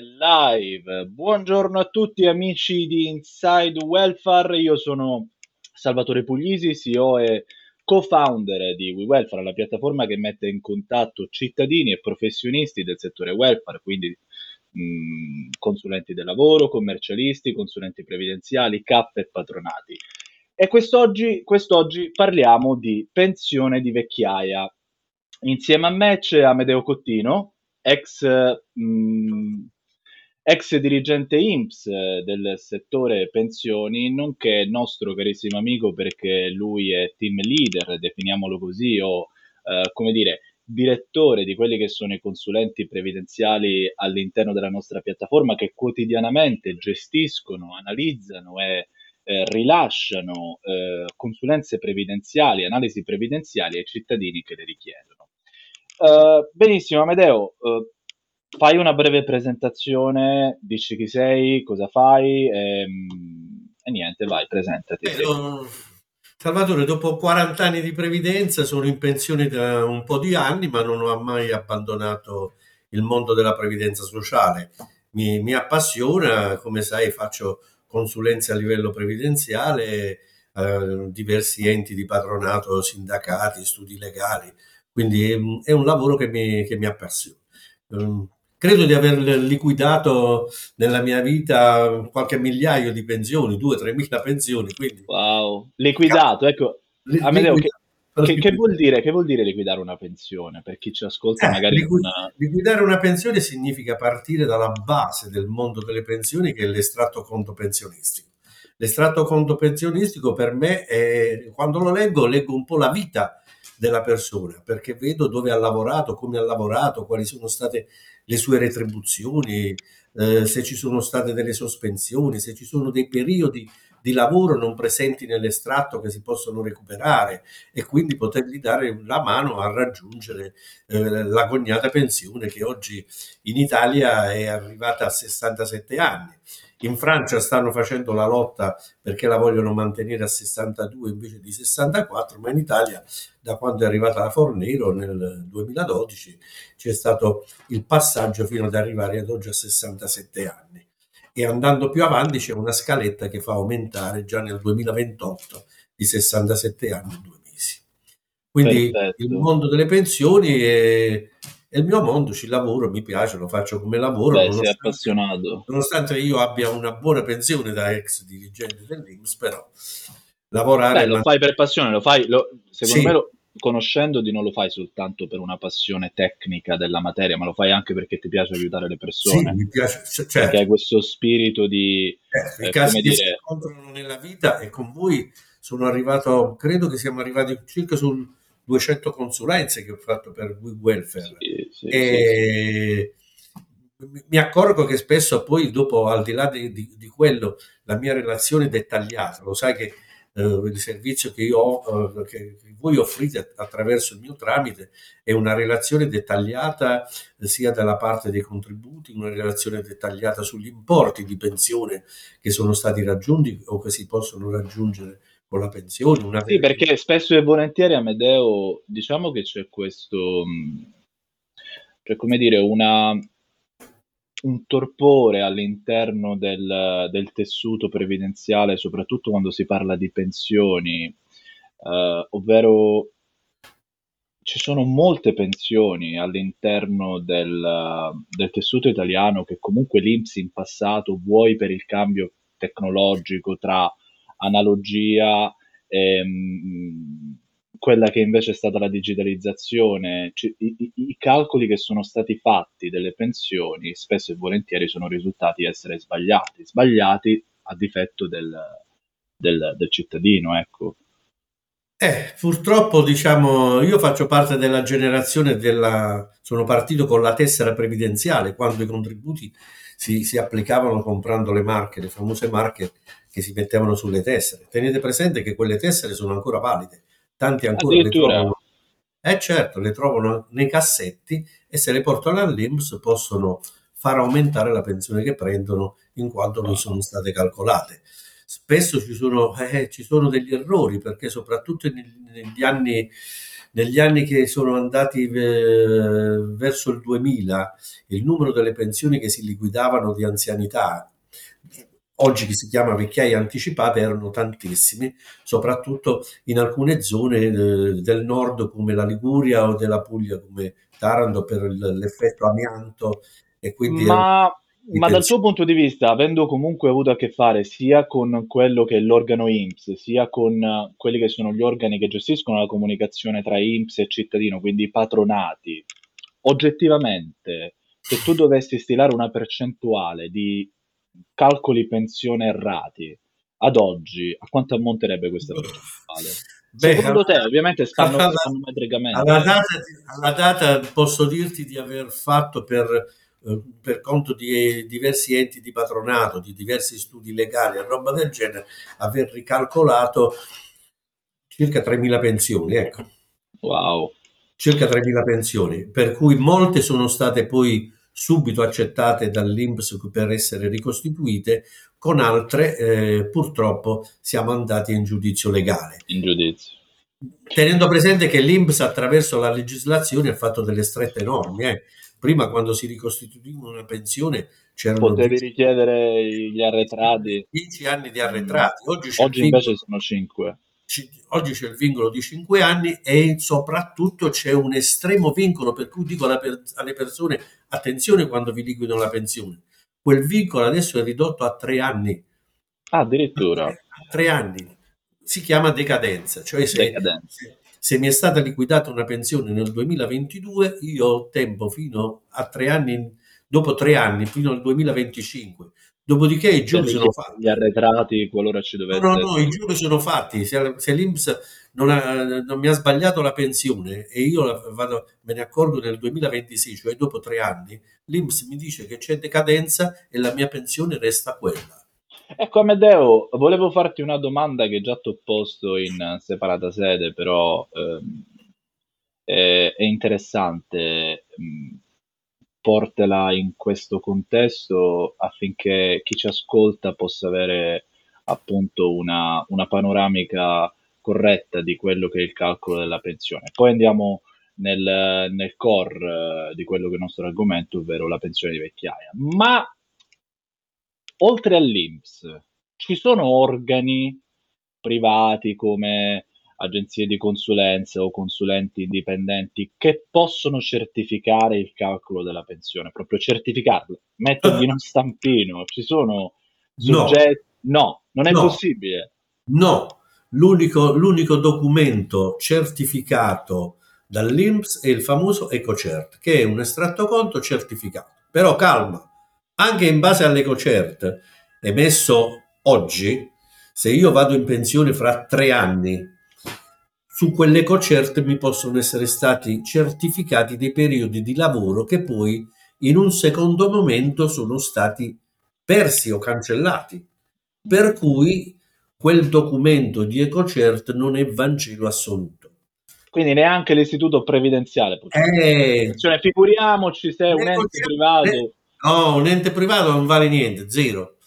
live. Buongiorno a tutti amici di Inside Welfare, io sono Salvatore Puglisi, CEO e co-founder di WeWelfare, la piattaforma che mette in contatto cittadini e professionisti del settore welfare, quindi mh, consulenti del lavoro, commercialisti, consulenti previdenziali, CAP e patronati. E quest'oggi, quest'oggi parliamo di pensione di vecchiaia. Insieme a me c'è Amedeo Cottino, ex mh, ex dirigente IMSS eh, del settore pensioni, nonché nostro carissimo amico perché lui è team leader, definiamolo così, o eh, come dire, direttore di quelli che sono i consulenti previdenziali all'interno della nostra piattaforma che quotidianamente gestiscono, analizzano e eh, rilasciano eh, consulenze previdenziali, analisi previdenziali ai cittadini che le richiedono. Uh, benissimo, Amedeo, uh, fai una breve presentazione, dici chi sei, cosa fai e, ehm, e niente, vai, presentati. Eh, Salvatore, dopo 40 anni di previdenza sono in pensione da un po' di anni, ma non ho mai abbandonato il mondo della previdenza sociale. Mi, mi appassiona, come sai, faccio consulenze a livello previdenziale, eh, diversi enti di patronato, sindacati, studi legali, quindi è, è un lavoro che mi, che mi appassiona. Um, credo di aver liquidato nella mia vita qualche migliaio di pensioni, due, tre mila pensioni. Quindi... Wow, liquidato, ecco. Amedeo, che, che, che, vuol dire, che vuol dire liquidare una pensione? Per chi ci ascolta, eh, magari. Liquid- una... Liquidare una pensione significa partire dalla base del mondo delle pensioni, che è l'estratto conto pensionistico. L'estratto conto pensionistico per me, è, quando lo leggo, leggo un po' la vita della persona, perché vedo dove ha lavorato, come ha lavorato, quali sono state le sue retribuzioni, eh, se ci sono state delle sospensioni, se ci sono dei periodi di lavoro non presenti nell'estratto che si possono recuperare e quindi potergli dare la mano a raggiungere eh, la cognata pensione che oggi in Italia è arrivata a 67 anni. In Francia stanno facendo la lotta perché la vogliono mantenere a 62 invece di 64, ma in Italia, da quando è arrivata la Fornero nel 2012, c'è stato il passaggio fino ad arrivare ad oggi a 67 anni. E andando più avanti c'è una scaletta che fa aumentare già nel 2028 di 67 anni e due mesi. Quindi Perfetto. il mondo delle pensioni è, è il mio mondo, ci lavoro, mi piace, lo faccio come lavoro. Beh, sei appassionato. Nonostante io abbia una buona pensione da ex dirigente dell'Inps, però lavorare... Beh, lo fai per passione, lo fai, lo, secondo sì. me, lo, conoscendoti non lo fai soltanto per una passione tecnica della materia, ma lo fai anche perché ti piace aiutare le persone. Sì, mi piace, certo. Perché hai questo spirito di... Eh, I casi che dire... si incontrano nella vita e con voi sono arrivato, credo che siamo arrivati circa sul 200 consulenze che ho fatto per We Welfare sì, sì, e sì, mi accorgo che spesso poi dopo al di là di, di, di quello la mia relazione dettagliata lo sai che eh, il servizio che io ho eh, che voi offrite attraverso il mio tramite è una relazione dettagliata eh, sia dalla parte dei contributi una relazione dettagliata sugli importi di pensione che sono stati raggiunti o che si possono raggiungere con la pensione. Una sì, perché spesso e volentieri Amedeo, diciamo che c'è questo, cioè come dire, una, un torpore all'interno del, del, tessuto previdenziale, soprattutto quando si parla di pensioni, eh, ovvero ci sono molte pensioni all'interno del, del, tessuto italiano che comunque l'Inps in passato, vuoi per il cambio tecnologico tra analogia, ehm, quella che invece è stata la digitalizzazione, c- i, i, calcoli che sono stati fatti delle pensioni spesso e volentieri sono risultati essere sbagliati, sbagliati a difetto del, del, del cittadino, ecco. Eh, purtroppo, diciamo, io faccio parte della generazione della... sono partito con la tessera previdenziale, quando i contributi si, si applicavano comprando le marche, le famose marche che si mettevano sulle tessere. Tenete presente che quelle tessere sono ancora valide, tanti ancora le trovano. Eh certo, le trovano nei cassetti e se le portano all'IMSS possono far aumentare la pensione che prendono in quanto non sono state calcolate. spesso ci sono, eh, ci sono degli errori perché soprattutto negli anni, negli anni che sono andati eh, verso il 2000 il numero delle pensioni che si liquidavano di anzianità oggi che si chiama vecchiaia anticipate erano tantissimi, soprattutto in alcune zone eh, del nord come la Liguria o della Puglia come Taranto per l'effetto amianto e quindi ma, ma dal tuo punto di vista, avendo comunque avuto a che fare sia con quello che è l'organo IMSS, sia con quelli che sono gli organi che gestiscono la comunicazione tra IMSS e cittadino, quindi i patronati, oggettivamente, se tu dovessi stilare una percentuale di calcoli pensione errati ad oggi, a quanto ammonterebbe questa percentuale? Beh, Secondo te, ovviamente stanno, alla, stanno metricamente. Alla data, alla data posso dirti di aver fatto per, eh, per conto di diversi enti di patronato, di diversi studi legali e roba del genere, aver ricalcolato circa 3.000 pensioni. Ecco. Wow. Circa 3.000 pensioni, per cui molte sono state poi subito accettate dall'Inps per essere ricostituite, con altre eh, purtroppo siamo andati in giudizio legale. In giudizio. Tenendo presente che l'Inps attraverso la legislazione ha fatto delle strette norme. Eh. Prima quando si ricostituiva una pensione c'erano... Potevi richiedere gli arretrati. 10 anni di arretrati. Oggi, Oggi invece sono 5 oggi c'è il vincolo di 5 anni e soprattutto c'è un estremo vincolo per cui dico alle persone attenzione quando vi liquidano la pensione. Quel vincolo adesso è ridotto a 3 anni. Ah, addirittura. A 3 anni. Si chiama decadenza, cioè se, decadenza. se mi è stata liquidata una pensione nel 2022, io ho tempo fino a 3 anni, dopo 3 anni, fino al 2025 Dopodiché i giuri sono fatti. Gli arretrati, qualora ci dovesse No, no, no, i giuri sono fatti. Se, se l'Inps non, ha, non, mi ha sbagliato la pensione e io vado, me ne accorgo nel 2026, cioè dopo tre anni, l'Inps mi dice che c'è decadenza e la mia pensione resta quella. Ecco Amedeo, volevo farti una domanda che già ti ho posto in separata sede, però ehm, è, è, interessante. Mm, portala in questo contesto affinché chi ci ascolta possa avere appunto una, una panoramica corretta di quello che è il calcolo della pensione. Poi andiamo nel, nel core uh, di quello che è il nostro argomento, ovvero la pensione di vecchiaia. Ma oltre all'INPS ci sono organi privati come agenzie di consulenza o consulenti indipendenti che possono certificare il calcolo della pensione, proprio certificarlo, mettergli uno stampino, ci sono soggetti... No, no non è no. possibile. No, l'unico, l'unico documento certificato dall'INPS è il famoso EcoCert, che è un estratto conto certificato. Però calma, anche in base all'EcoCert emesso oggi, se io vado in pensione fra tre anni su quell'EcoCert mi possono essere stati certificati dei periodi di lavoro che poi in un secondo momento sono stati persi o cancellati. Per cui quel documento di EcoCert non è Vangelo assoluto. Quindi neanche l'istituto previdenziale. Eh, cioè, figuriamoci se un ente privato... No, un ente privato non vale niente, zero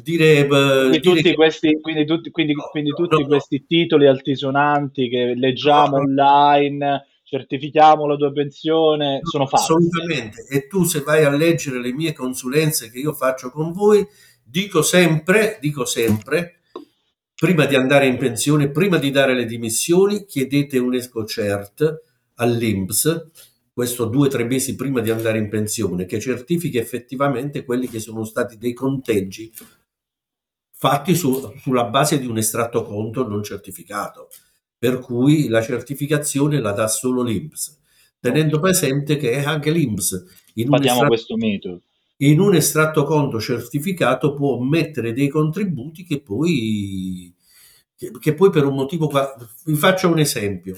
dire, quindi, dire tutti, che... questi, quindi, tutti, quindi, no, quindi tutti no, questi no. titoli altisonanti che leggiamo online certifichiamo la tua pensione sono falsi. assolutamente. E tu se vai a leggere le mie consulenze che io faccio con voi dico sempre dico sempre prima di andare in pensione prima di dare le dimissioni chiedete un ESCOCERT all'INPS questo due o tre mesi prima di andare in pensione che certifichi effettivamente quelli che sono stati dei conteggi fatti su, sulla base di un estratto conto non certificato, per cui la certificazione la dà solo l'INPS, tenendo presente che anche l'INPS in un, estratto, in un estratto conto certificato può mettere dei contributi che poi, che, che poi per un motivo... Vi faccio un esempio,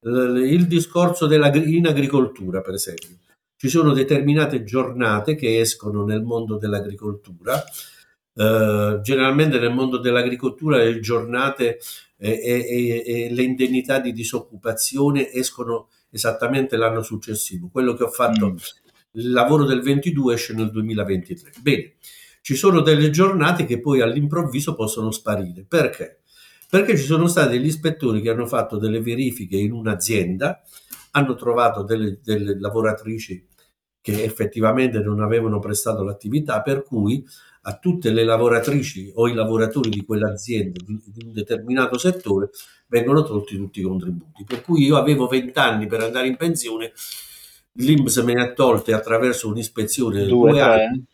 il discorso della, in agricoltura per esempio. Ci sono determinate giornate che escono nel mondo dell'agricoltura Uh, generalmente nel mondo dell'agricoltura le giornate e, e, e, le indennità di disoccupazione escono esattamente l'anno successivo. Quello che ho fatto, mm. il lavoro del 22 esce nel 2023. Bene, ci sono delle giornate che poi all'improvviso possono sparire. Perché? Perché ci sono stati degli ispettori che hanno fatto delle verifiche in un'azienda, hanno trovato delle, delle lavoratrici che effettivamente non avevano prestato l'attività, per cui a tutte le lavoratrici o i lavoratori di quell'azienda di, di un determinato settore vengono tolti tutti i contributi. Per cui io avevo 20 anni per andare in pensione, l'Inps me ne ha tolte attraverso un'ispezione due, due anni.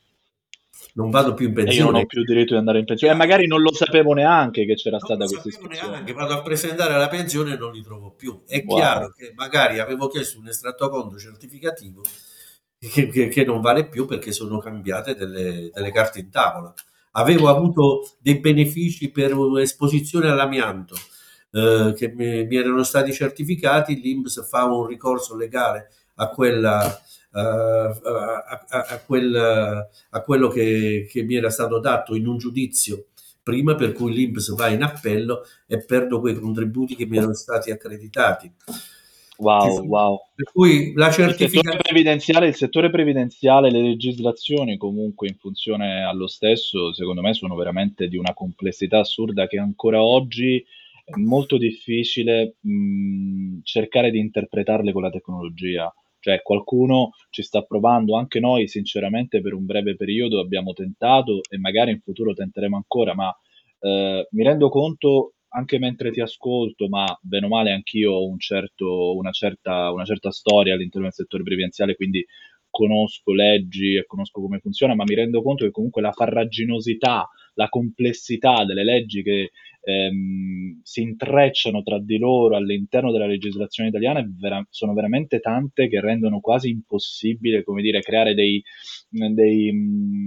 Non vado più in pensione. E io non ho più diritto di andare in pensione. E magari non lo sapevo neanche che c'era non stata questa ispezione. neanche, vado a presentare la pensione e non li trovo più. È wow. chiaro che magari avevo chiesto un estratto conto certificativo che, che, che, non vale più perché sono cambiate delle, delle carte in tavola. Avevo avuto dei benefici per esposizione all'amianto eh, che mi, mi, erano stati certificati, l'INPS fa un ricorso legale a, quella, a, a, a, quel, a quello che, che mi era stato dato in un giudizio prima, per cui l'INPS va in appello e perdo quei contributi che mi erano stati accreditati. Wow, wow. Per cui la certificazione... Il settore, previdenziale, il settore previdenziale, le legislazioni comunque in funzione allo stesso, secondo me sono veramente di una complessità assurda che ancora oggi è molto difficile mh, cercare di interpretarle con la tecnologia. Cioè qualcuno ci sta provando, anche noi sinceramente per un breve periodo abbiamo tentato e magari in futuro tenteremo ancora, ma eh, mi rendo conto anche mentre ti ascolto, ma bene o male anch'io ho un certo, una, certa, una certa storia all'interno del settore previdenziale, quindi conosco leggi e conosco come funziona, ma mi rendo conto che comunque la farraginosità, la complessità delle leggi che ehm, si intrecciano tra di loro all'interno della legislazione italiana vera- sono veramente tante che rendono quasi impossibile, come dire, creare dei, dei,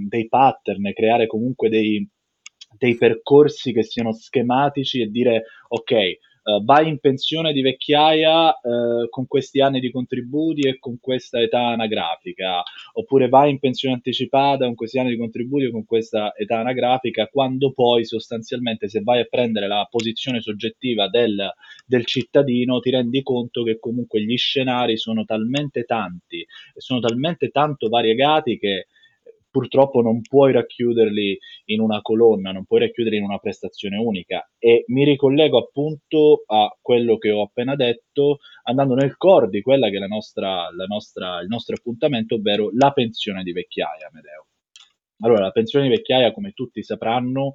dei pattern, creare comunque dei, dei percorsi che siano schematici e dire ok, uh, vai in pensione di vecchiaia uh, con questi anni di contributi e con questa età anagrafica, oppure vai in pensione anticipata con questi anni di contributi e con questa età anagrafica, quando poi sostanzialmente se vai a prendere la posizione soggettiva del, del cittadino ti rendi conto che comunque gli scenari sono talmente tanti e sono talmente tanto variegati che purtroppo non puoi racchiuderli in una colonna, non puoi racchiuderli in una prestazione unica. E mi ricollego appunto a quello che ho appena detto, andando nel core di quella che è la nostra, la nostra, il nostro appuntamento, ovvero la pensione di vecchiaia, Medeo. Allora, la pensione di vecchiaia, come tutti sapranno,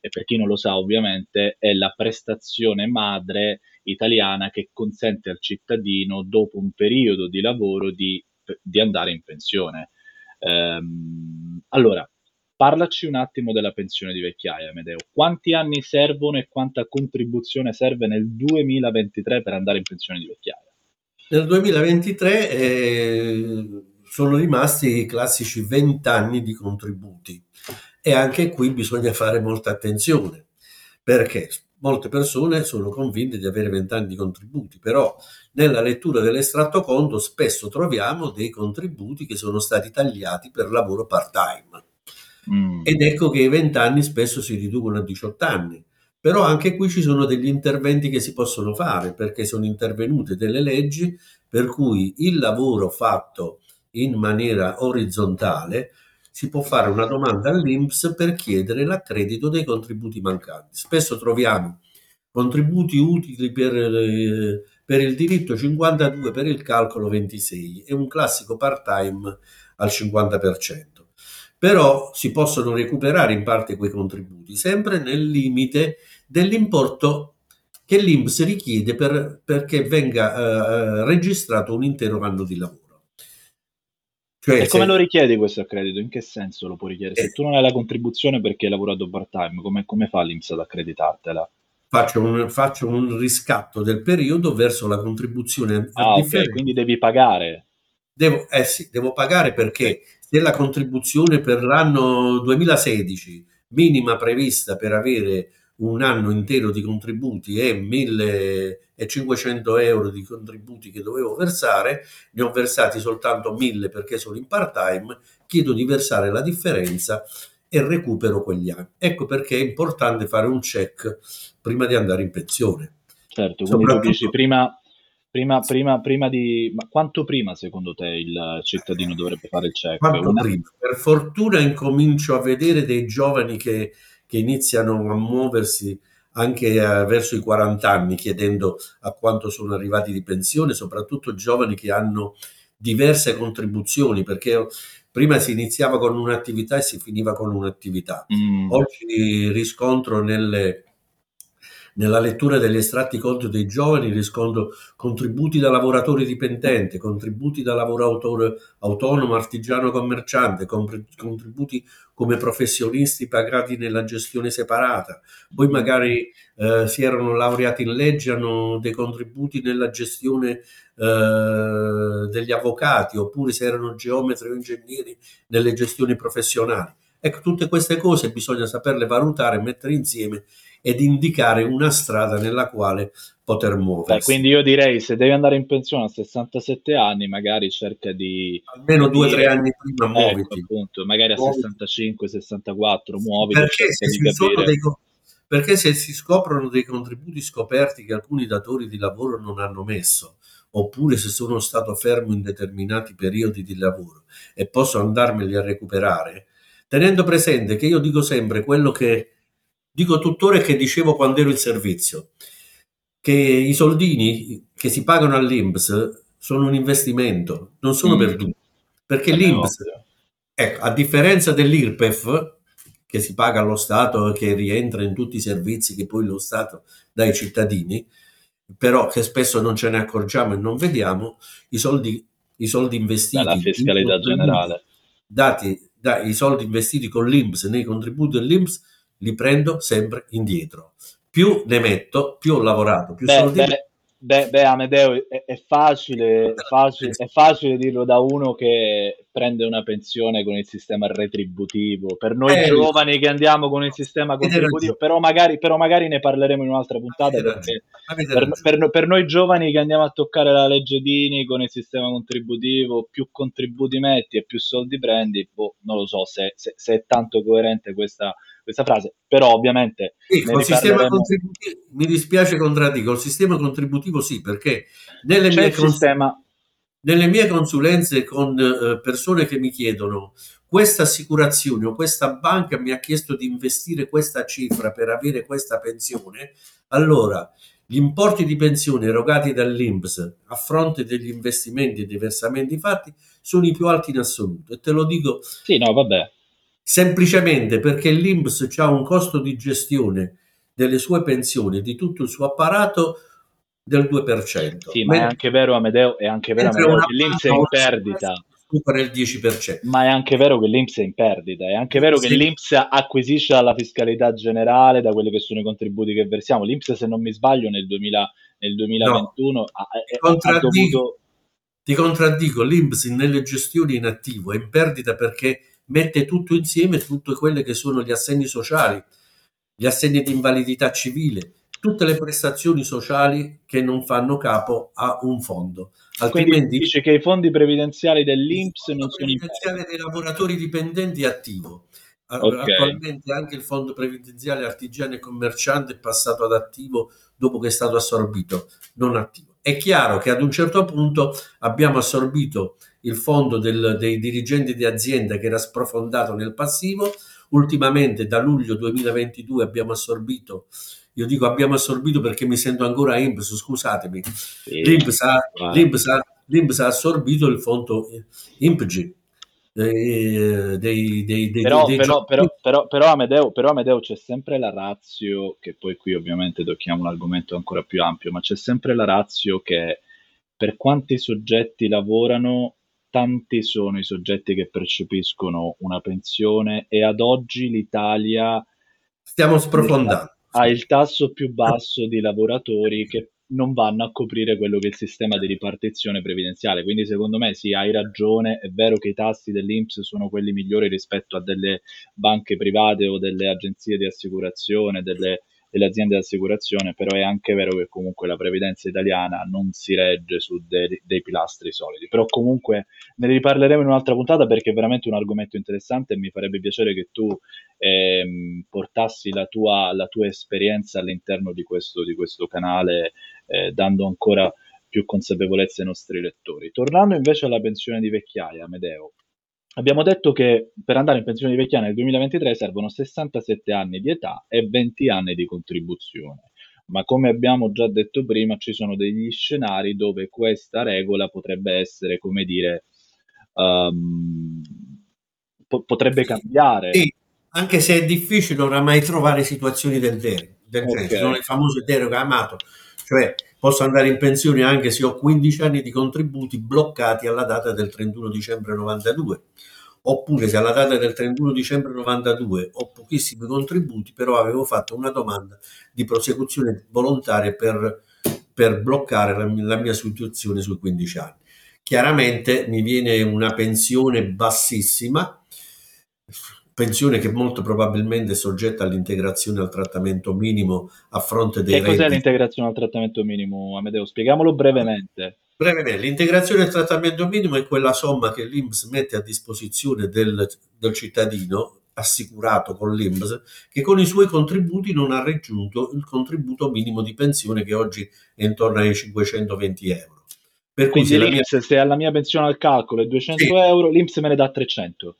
e per chi non lo sa ovviamente, è la prestazione madre italiana che consente al cittadino, dopo un periodo di lavoro, di, di andare in pensione. Ehm, allora, parlaci un attimo della pensione di vecchiaia, Medeo. Quanti anni servono e quanta contribuzione serve nel 2023 per andare in pensione di vecchiaia? Nel 2023 eh, sono rimasti i classici 20 anni di contributi e anche qui bisogna fare molta attenzione perché molte persone sono convinte di avere 20 anni di contributi, però nella lettura dell'estratto conto spesso troviamo dei contributi che sono stati tagliati per lavoro part-time. Mm. Ed ecco che i 20 anni spesso si riducono a 18 anni. Però anche qui ci sono degli interventi che si possono fare perché sono intervenute delle leggi per cui il lavoro fatto in maniera orizzontale si può fare una domanda all'INPS per chiedere l'accredito dei contributi mancanti. Spesso troviamo contributi utili per, eh, per il diritto 52, per il calcolo 26 e un classico part-time al 50%. Però si possono recuperare in parte quei contributi, sempre nel limite dell'importo che l'INPS richiede per, perché venga eh, registrato un intero anno di lavoro. Cioè, e come se... lo richiedi questo accredito? In che senso lo puoi richiedere? Eh. Se tu non hai la contribuzione perché hai lavorato part time, come, come fa l'Inps ad accreditartela? Faccio un, faccio un, riscatto del periodo verso la contribuzione ah, okay, quindi devi pagare. Devo, eh sì, devo pagare perché se la contribuzione per l'anno 2016 minima prevista per avere un anno intero di contributi e 1500 euro di contributi che dovevo versare, ne ho versati soltanto 1000 perché sono in part time, chiedo di versare la differenza e recupero quegli anni. Ecco perché è importante fare un check prima di andare in pensione. Certo, quindi tu dici prima, Prima, prima, prima di... Ma quanto prima secondo te il cittadino dovrebbe fare il check? Quanto Una... prima? Per fortuna incomincio a vedere dei giovani che, che iniziano a muoversi anche eh, verso i 40 anni chiedendo a quanto sono arrivati di pensione, soprattutto giovani che hanno diverse contribuzioni, perché prima si iniziava con un'attività e si finiva con un'attività. Mm. Oggi riscontro nelle, nella lettura degli estratti conto dei giovani riscontro contributi da lavoratore dipendente, contributi da lavoratore autonomo, artigiano, commerciante, contributi come professionisti pagati nella gestione separata, poi magari eh, si erano laureati in legge, hanno dei contributi nella gestione eh, degli avvocati, oppure se erano geometri o ingegneri nelle gestioni professionali. Ecco, tutte queste cose bisogna saperle valutare, mettere insieme ed indicare una strada nella quale poter muoversi. Beh, quindi io direi se devi andare in pensione a 67 anni, magari cerca di almeno 2-3 anni prima ecco, muoviti. Appunto, magari a 65-64 muoviti. Perché se, si dei, perché se si scoprono dei contributi scoperti che alcuni datori di lavoro non hanno messo, oppure se sono stato fermo in determinati periodi di lavoro e posso andarmeli a recuperare, tenendo presente che io dico sempre quello che dico tuttora che dicevo quando ero in servizio, che i soldini che si pagano all'INPS sono un investimento, non sono mm. perduti, perché eh l'INPS, ecco, a differenza dell'IRPEF, che si paga allo Stato e che rientra in tutti i servizi che poi lo Stato dà ai cittadini, però che spesso non ce ne accorgiamo e non vediamo, i soldi, i soldi investiti... Dalla fiscalità generale. Dati, da, I soldi investiti con l'INPS nei contributi dell'INPS li prendo sempre indietro. Più ne metto, più ho lavorato, più beh, soldi... Beh, beh, beh Amedeo, è, è, facile, facile, è facile dirlo da uno che prende una pensione con il sistema retributivo. Per noi eh, giovani che andiamo con il sistema contributivo, però magari, però magari, ne parleremo in un'altra puntata perché per, per, per, noi giovani che andiamo a toccare la legge Dini con il sistema contributivo, più contributi metti e più soldi prendi, boh, non lo so se, se, se è tanto coerente questa questa frase, però ovviamente... Sì, col sistema contributivo, mi dispiace contraddico, il sistema contributivo sì, perché nelle mie, cons- sistema... nelle mie, consulenze con uh, persone che mi chiedono questa assicurazione o questa banca mi ha chiesto di investire questa cifra per avere questa pensione, allora gli importi di pensione erogati dall'INPS a fronte degli investimenti e dei versamenti fatti sono i più alti in assoluto e te lo dico sì, no, vabbè semplicemente perché l'INPS ha un costo di gestione delle sue pensioni, di tutto il suo apparato del 2%. Sì, ma è anche vero, Amedeo, è anche vero Amedeo, che l'INPS è in perdita. Supera il 10%. Ma è anche vero che l'INPS è in perdita, è anche vero sì. che l'INPS acquisisce dalla fiscalità generale, da quelli che sono i contributi che versiamo. L'INPS, se non mi sbaglio, nel, 2000, nel 2021 no. ha, ha dovuto... Ti contraddico, l'INPS nelle gestioni in attivo è in perdita perché mette tutto insieme, tutte quelle che sono gli assegni sociali, gli assegni di invalidità civile, tutte le prestazioni sociali che non fanno capo a un fondo. Altrimenti Quindi dice che i fondi previdenziali dell'Inps non sono previdenziale dei lavoratori dipendenti attivo. Okay. Attualmente anche il fondo previdenziale artigiano e commerciante è passato ad attivo dopo che è stato assorbito, non attivo. È chiaro che ad un certo punto abbiamo assorbito il fondo del, dei dirigenti di azienda che era sprofondato nel passivo. Ultimamente da luglio 2022 abbiamo assorbito, io dico abbiamo assorbito perché mi sento ancora IMPS, scusatemi, sì, l'IMPS, ha, l'IMPS, ha, l'IMPS ha assorbito il fondo IMPG, dei, dei, dei, però, però, però, però, però, Amedeo, però Amedeo c'è sempre la razio, che poi qui ovviamente tocchiamo un argomento ancora più ampio, ma c'è sempre la razio che per quanti soggetti lavorano tanti sono i soggetti che percepiscono una pensione e ad oggi l'Italia stiamo sprofondando ha il tasso più basso di lavoratori che non vanno a coprire quello che è il sistema di ripartizione previdenziale. Quindi, secondo me, sì, hai ragione. È vero che i tassi dell'INPS sono quelli migliori rispetto a delle banche private o delle agenzie di assicurazione, delle delle aziende di assicurazione, però è anche vero che comunque la previdenza italiana non si regge su dei, dei pilastri solidi. Però comunque ne riparleremo in un'altra puntata perché è veramente un argomento interessante e mi farebbe piacere che tu ehm, portassi la tua, la tua, esperienza all'interno di questo, di questo canale, eh, dando ancora più consapevolezza ai nostri lettori. Tornando invece alla pensione di vecchiaia, Amedeo, abbiamo detto che per andare in pensione di vecchiaia nel 2023 servono 67 anni di età e 20 anni di contribuzione. Ma come abbiamo già detto prima, ci sono degli scenari dove questa regola potrebbe essere, come dire, um, po- potrebbe cambiare. Sì, anche se è difficile oramai trovare situazioni del, del genere, okay. sono le famose deroghe amato, cioè posso andare in pensione anche se ho 15 anni di contributi bloccati alla data del 31 dicembre 92 oppure se alla data del 31 dicembre 92 ho pochissimi contributi però avevo fatto una domanda di prosecuzione volontaria per, per bloccare la, la mia situazione sui 15 anni. Chiaramente mi viene una pensione bassissima pensione che molto probabilmente è soggetta all'integrazione al trattamento minimo a fronte dei Che redditi. cos'è l'integrazione al trattamento minimo, Amedeo? Spieghiamolo brevemente. Brevemente, l'integrazione al trattamento minimo è quella somma che l'INPS mette a disposizione del, del cittadino assicurato con l'INPS che con i suoi contributi non ha raggiunto il contributo minimo di pensione che oggi è intorno ai 520 euro. Per Quindi se, l'INPS, mia... se alla mia pensione al calcolo è 200 sì. euro, l'INPS me ne dà 300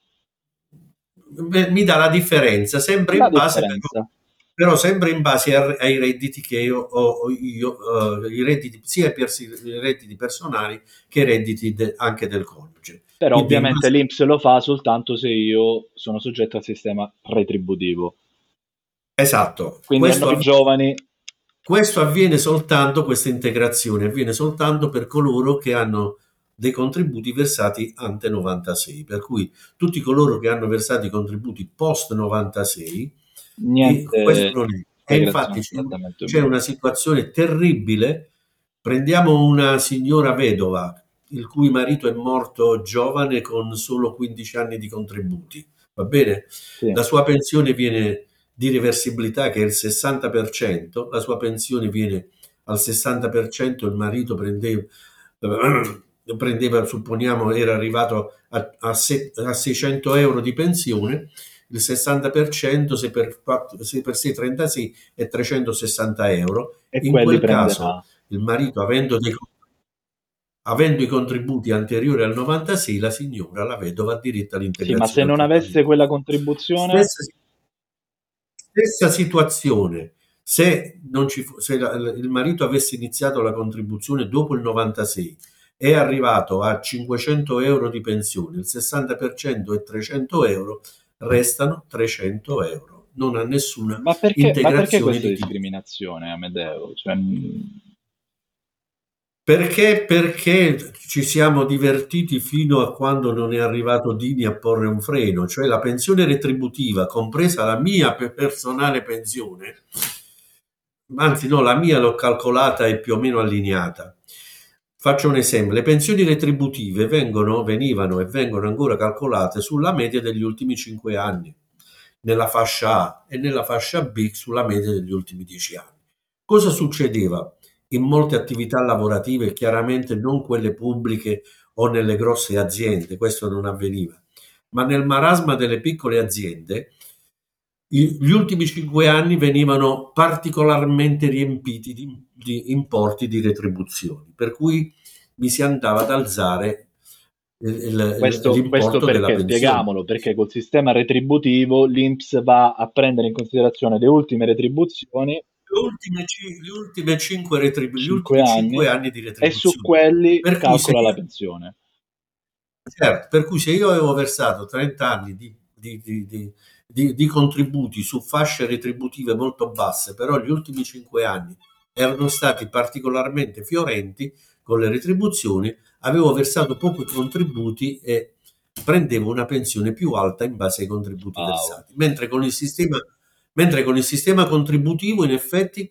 mi dà la differenza, sempre in base però, però, sempre in base ai redditi che io ho, io, uh, i redditi, sia i redditi personali che i redditi de, anche del coniuge. Però Quindi ovviamente base... l'Inps lo fa soltanto se io sono soggetto al sistema retributivo. Esatto. Quindi questo a noi giovani... Questo avviene soltanto, questa integrazione avviene soltanto per coloro che hanno dei contributi versati ante 96, per cui tutti coloro che hanno versato i contributi post 96, Niente, questo non è. E infatti c'è, c'è una situazione terribile. Prendiamo una signora vedova il cui marito è morto giovane con solo 15 anni di contributi, va bene? Sì. La sua pensione viene di reversibilità che è il 60%, la sua pensione viene al 60%, il marito prendeva prendeva, supponiamo, era arrivato a, a, se, a 600 euro di pensione, il 60% se per, 4, se per 6 36 è 360 euro. E In quel caso il marito avendo, dei, avendo, i contributi anteriori al 96, la signora, la vedova, ha diritto all'integrazione. Sì, ma se non avesse quella contribuzione... Stessa, stessa situazione. Se, ci, se la, il marito avesse iniziato la contribuzione dopo il 96 è arrivato a 500 euro di pensione, il 60% è 300 euro, restano 300 euro. Non ha nessuna ma perché, integrazione. Ma perché questa di discriminazione, Amedeo? Cioè... Perché, perché ci siamo divertiti fino a quando non è arrivato Dini a porre un freno, cioè la pensione retributiva, compresa la mia personale pensione, anzi no, la mia l'ho calcolata e più o meno allineata Faccio un esempio, le pensioni retributive vengono, venivano e vengono ancora calcolate sulla media degli ultimi 5 anni, nella fascia A e nella fascia B sulla media degli ultimi 10 anni. Cosa succedeva? In molte attività lavorative, chiaramente non quelle pubbliche o nelle grosse aziende, questo non avveniva, ma nel marasma delle piccole aziende, gli ultimi cinque anni venivano particolarmente riempiti di di importi di retribuzioni, per cui mi si andava ad alzare il, questo, questo perché, spieghiamolo, perché col sistema retributivo l'INPS va a prendere in considerazione le ultime retribuzioni. Le ultime, le ultime 5, retribu- 5 anni, 5 anni di retribuzione e su quelli per calcola la pensione. Certo, per cui se io avevo versato 30 anni di, di, di, di, di contributi su fasce retributive molto basse però gli ultimi 5 anni erano stati particolarmente fiorenti con le retribuzioni, avevo versato pochi contributi e prendevo una pensione più alta in base ai contributi wow. versati. Mentre con, il sistema, mentre con il sistema contributivo, in effetti,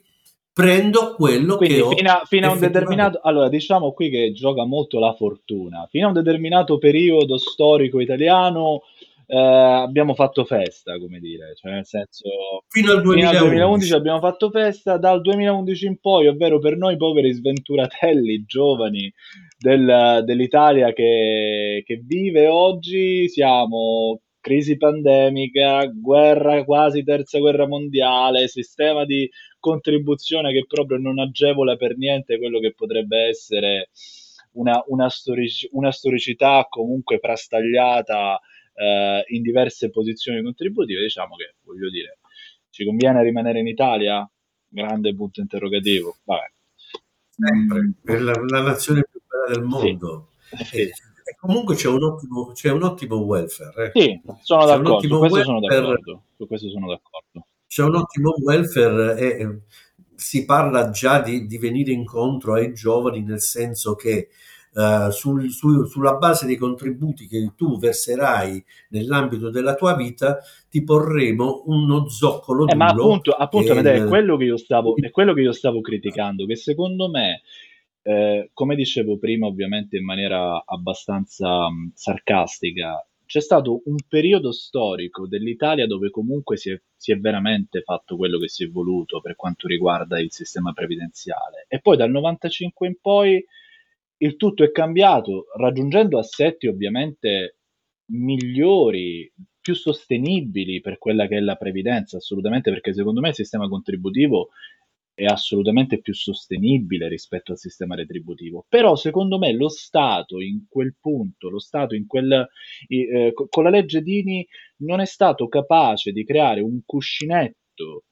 prendo quello Quindi che ho. Fino a, fino a un determinato. Allora, diciamo qui che gioca molto la fortuna. Fino a un determinato periodo storico italiano eh, abbiamo fatto festa, come dire, cioè nel senso fino al 2011. fino al 2011 abbiamo fatto festa, dal 2011 in poi, ovvero per noi poveri sventuratelli giovani del, dell'Italia che, che vive oggi, siamo crisi pandemica, guerra quasi terza guerra mondiale, sistema di contribuzione che proprio non agevola per niente quello che potrebbe essere una, una, storici, una storicità comunque frastagliata eh, in diverse posizioni contributive, diciamo che, voglio dire, ci conviene rimanere in Italia? Grande punto interrogativo. Vabbè. Sempre, mm. è la, la, nazione più bella del mondo. Sì. Sì. E, e comunque c'è un ottimo, c'è un ottimo welfare. Eh. Sì, sono d'accordo, su questo, sono d'accordo. su questo sono d'accordo. C'è un ottimo welfare e si parla già di, di venire incontro ai giovani nel senso che Uh, sul, su, sulla base dei contributi che tu verserai nell'ambito della tua vita, ti porremo uno zoccolo eh, Ma appunto, appunto il... è, quello che io stavo, è quello che io stavo criticando, che secondo me, eh, come dicevo prima, ovviamente in maniera abbastanza mh, sarcastica, c'è stato un periodo storico dell'Italia dove comunque si è, si è, veramente fatto quello che si è voluto per quanto riguarda il sistema previdenziale. E poi dal 95 in poi il tutto è cambiato raggiungendo assetti ovviamente migliori, più sostenibili per quella che è la previdenza, assolutamente perché secondo me il sistema contributivo è assolutamente più sostenibile rispetto al sistema retributivo. Però secondo me lo Stato in quel punto, lo Stato in quel, eh, con la legge Dini non è stato capace di creare un cuscinetto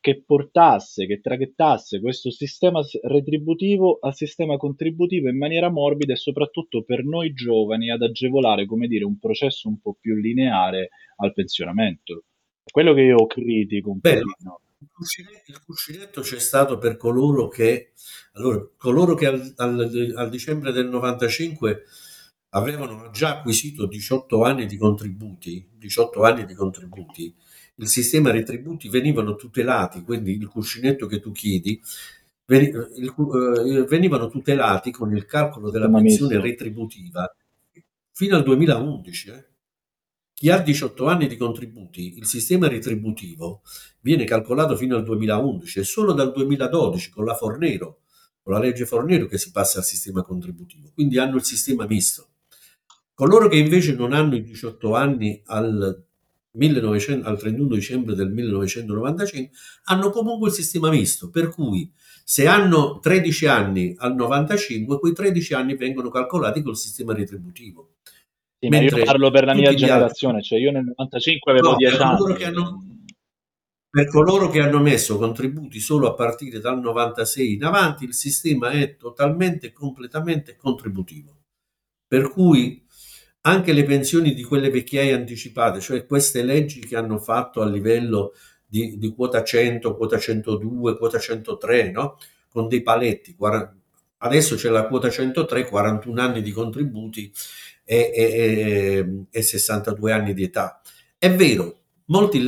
che portasse, che traghettasse questo sistema retributivo al sistema contributivo in maniera morbida e soprattutto per noi giovani ad agevolare, come dire, un processo un po' più lineare al pensionamento. Quello che io critico un Beh, po'. Il cuscinetto, c'è stato per coloro che, allora, coloro che al, al, al, dicembre del 95 avevano già acquisito 18 anni di contributi, 18 anni di contributi, il sistema retributi venivano tutelati, quindi il cuscinetto che tu chiedi, eh, venivano tutelati con il calcolo della pensione retributiva fino al 2011. Eh. Chi ha 18 anni di contributi, il sistema retributivo viene calcolato fino al 2011 e solo dal 2012 con la Fornero, con la legge Fornero che si passa al sistema contributivo. Quindi hanno il sistema misto. Coloro che invece non hanno i 18 anni al, 1900, al 31 dicembre del 1995 hanno comunque il sistema misto, per cui se hanno 13 anni al 95, quei 13 anni vengono calcolati col sistema retributivo. Sì, ma io parlo per la mia generazione, altri... cioè io nel 95 avevo no, 10 anni. Hanno, per coloro che hanno messo contributi solo a partire dal 96 in avanti, il sistema è totalmente e completamente contributivo. Per cui anche le pensioni di quelle vecchiaie anticipate, cioè queste leggi che hanno fatto a livello di, di quota 100, quota 102, quota 103, no? con dei paletti. Adesso c'è la quota 103, 41 anni di contributi e, e, e 62 anni di età. È vero, molti,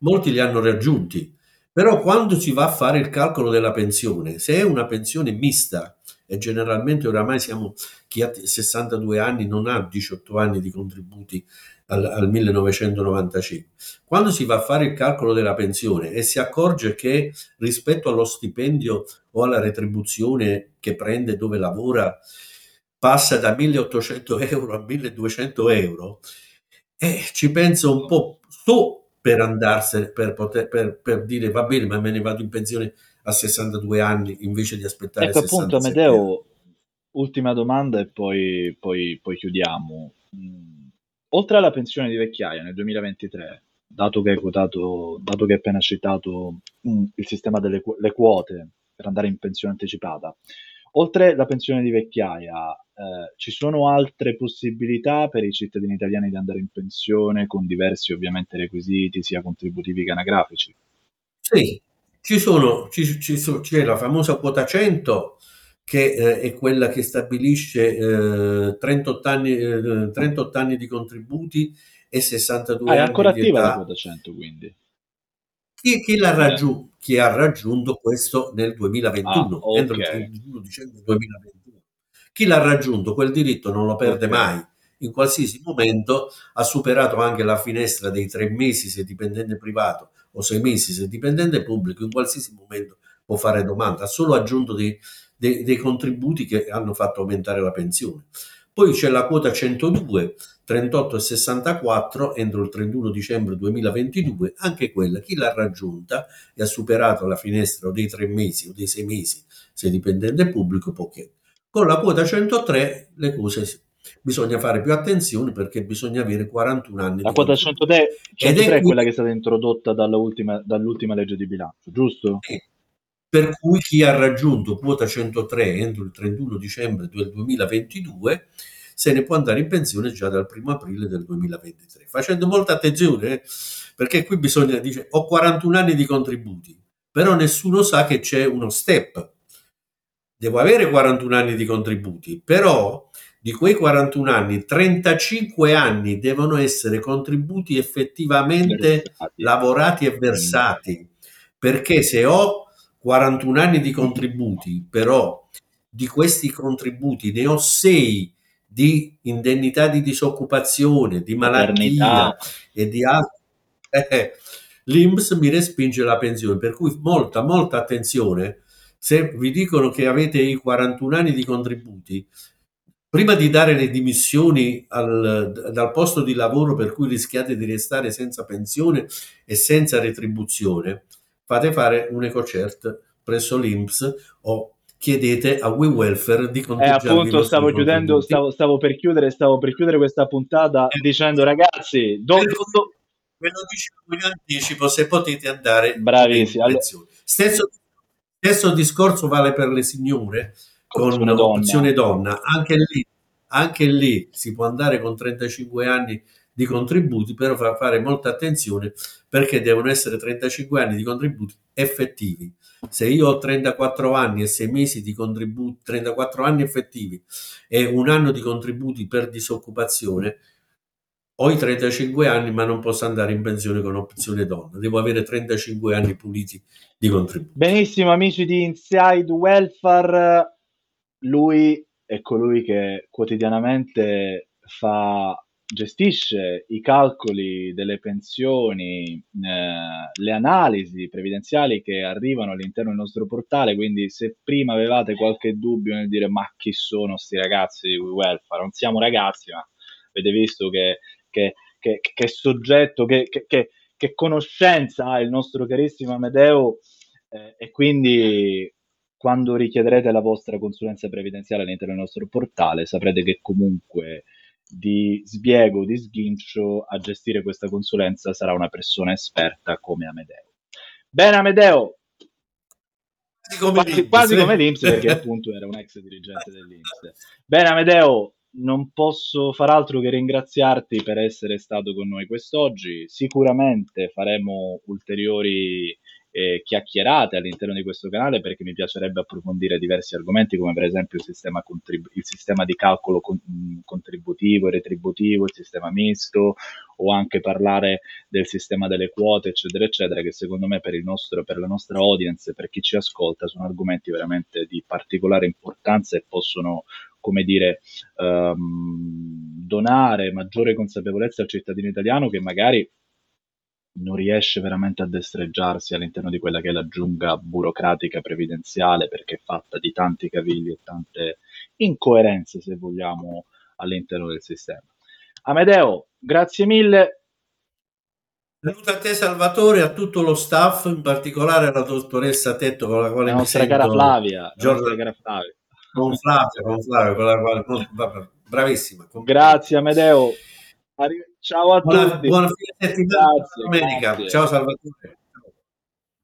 molti li hanno raggiunti, però quando si va a fare il calcolo della pensione, se è una pensione mista, e generalmente oramai siamo, chi ha 62 anni non ha 18 anni di contributi al, al 1995. Quando si va a fare il calcolo della pensione e si accorge che rispetto allo stipendio o alla retribuzione che prende dove lavora, passa da 1800 euro a 1200 euro, eh, ci pensa un po' su per andarsene, per, poter, per, per dire va bene, ma me ne vado in pensione a 62 anni invece di aspettare ecco appunto Amedeo ultima domanda e poi, poi, poi chiudiamo mm. oltre alla pensione di vecchiaia nel 2023 dato che hai quotato dato che hai appena citato mm, il sistema delle le quote per andare in pensione anticipata oltre la pensione di vecchiaia eh, ci sono altre possibilità per i cittadini italiani di andare in pensione con diversi ovviamente requisiti sia contributivi che anagrafici sì, ci sono, ci, ci, c'è la famosa quota 100 che eh, è quella che stabilisce eh, 38, anni, eh, 38 anni di contributi e 62 ah, anni di età. È ancora attiva la quota 100 quindi? Chi, chi, raggiun- chi, ha raggiunto questo nel 2021, ah, okay. entro il 31 dicembre 2021. Chi l'ha raggiunto quel diritto non lo perde okay. mai in qualsiasi momento ha superato anche la finestra dei tre mesi se dipendente privato o sei mesi se dipendente pubblico, in qualsiasi momento può fare domanda, ha solo aggiunto dei, dei, dei contributi che hanno fatto aumentare la pensione. Poi c'è la quota 102 38,64 entro il 31 dicembre 2022, anche quella chi l'ha raggiunta e ha superato la finestra dei tre mesi o dei sei mesi, se dipendente pubblico, può chiedere. Con la quota 103 le cose bisogna fare più attenzione perché bisogna avere 41 anni. La quota 103, 103 è, è, quella che è stata introdotta dall'ultima, dall'ultima legge di bilancio, giusto? Per cui chi ha raggiunto quota 103 entro il 31 dicembre del 2022 se ne può andare in pensione già dal 1 aprile del 2023. Facendo molta attenzione, eh, perché qui bisogna dire ho 41 anni di contributi, però nessuno sa che c'è uno step. Devo avere 41 anni di contributi, però di quei 41 anni, 35 anni devono essere contributi effettivamente lavorati e versati, perché se ho 41 anni di contributi, però di questi contributi ne ho 6 di indennità di disoccupazione, di malattia e di altri, eh, l'INPS mi respinge la pensione, per cui molta, molta attenzione. Se vi dicono che avete i 41 anni di contributi, prima di dare le dimissioni al, dal posto di lavoro per cui rischiate di restare senza pensione e senza retribuzione, fate fare un ecocert presso l'INPS o chiedete a We Welfare di conteggiarvi. Eh, appunto, stavo chiudendo, stavo, stavo, per chiudere, stavo per chiudere questa puntata eh, dicendo ragazzi, do, ve, lo, ve lo dicevo in anticipo se potete andare Bravissimo. Allora... Stesso, stesso, discorso vale per le signore con opzione donna. opzione donna. Anche lì, anche lì si può andare con 35 anni di contributi, però fa fare molta attenzione perché devono essere 35 anni di contributi effettivi. Se io ho 34 anni e 6 mesi di contributi, 34 anni effettivi e un anno di contributi per disoccupazione, ho i 35 anni ma non posso andare in pensione con opzione donna, devo avere 35 anni puliti di contributi. Benissimo amici di Inside Welfare, lui è colui che quotidianamente fa gestisce i calcoli delle pensioni, eh, le analisi previdenziali che arrivano all'interno del nostro portale, quindi se prima avevate qualche dubbio nel dire ma chi sono questi ragazzi di welfare, non siamo ragazzi, ma avete visto che, che, che, che soggetto, che, conoscenza ha il nostro carissimo Amedeo eh, e quindi quando richiederete la vostra consulenza previdenziale all'interno del nostro portale saprete che comunque di sbiego, di sghincio a gestire questa consulenza sarà una persona esperta come Amedeo. Bene Amedeo, come quasi, quasi come l'Inps perché appunto era un ex dirigente dell'Inps. Bene Amedeo, non posso far altro che ringraziarti per essere stato con noi quest'oggi. Sicuramente faremo ulteriori eh, chiacchierate all'interno di questo canale perché mi piacerebbe approfondire diversi argomenti come per esempio il sistema, contrib- il sistema di calcolo con- contributivo e retributivo, il sistema misto o anche parlare del sistema delle quote eccetera eccetera che secondo me per, nostro, per la nostra audience, per chi ci ascolta sono argomenti veramente di particolare importanza e possono come dire, um, donare maggiore consapevolezza al cittadino italiano che magari non riesce veramente a destreggiarsi all'interno di quella che è la giungla burocratica previdenziale perché è fatta di tanti cavilli e tante incoerenze, se vogliamo, all'interno del sistema. Amedeo, grazie mille. Saluto a te Salvatore, a tutto lo staff, in particolare alla dottoressa Tetto con la quale la nostra cara Flavia, Giorgio, cara Flavia. Con Flavia, con Flavia, con la quale bravissima. Grazie Amedeo. Ciao a buona, tutti. Buona fine settimana, grazie, domenica. Grazie. Ciao Salvatore.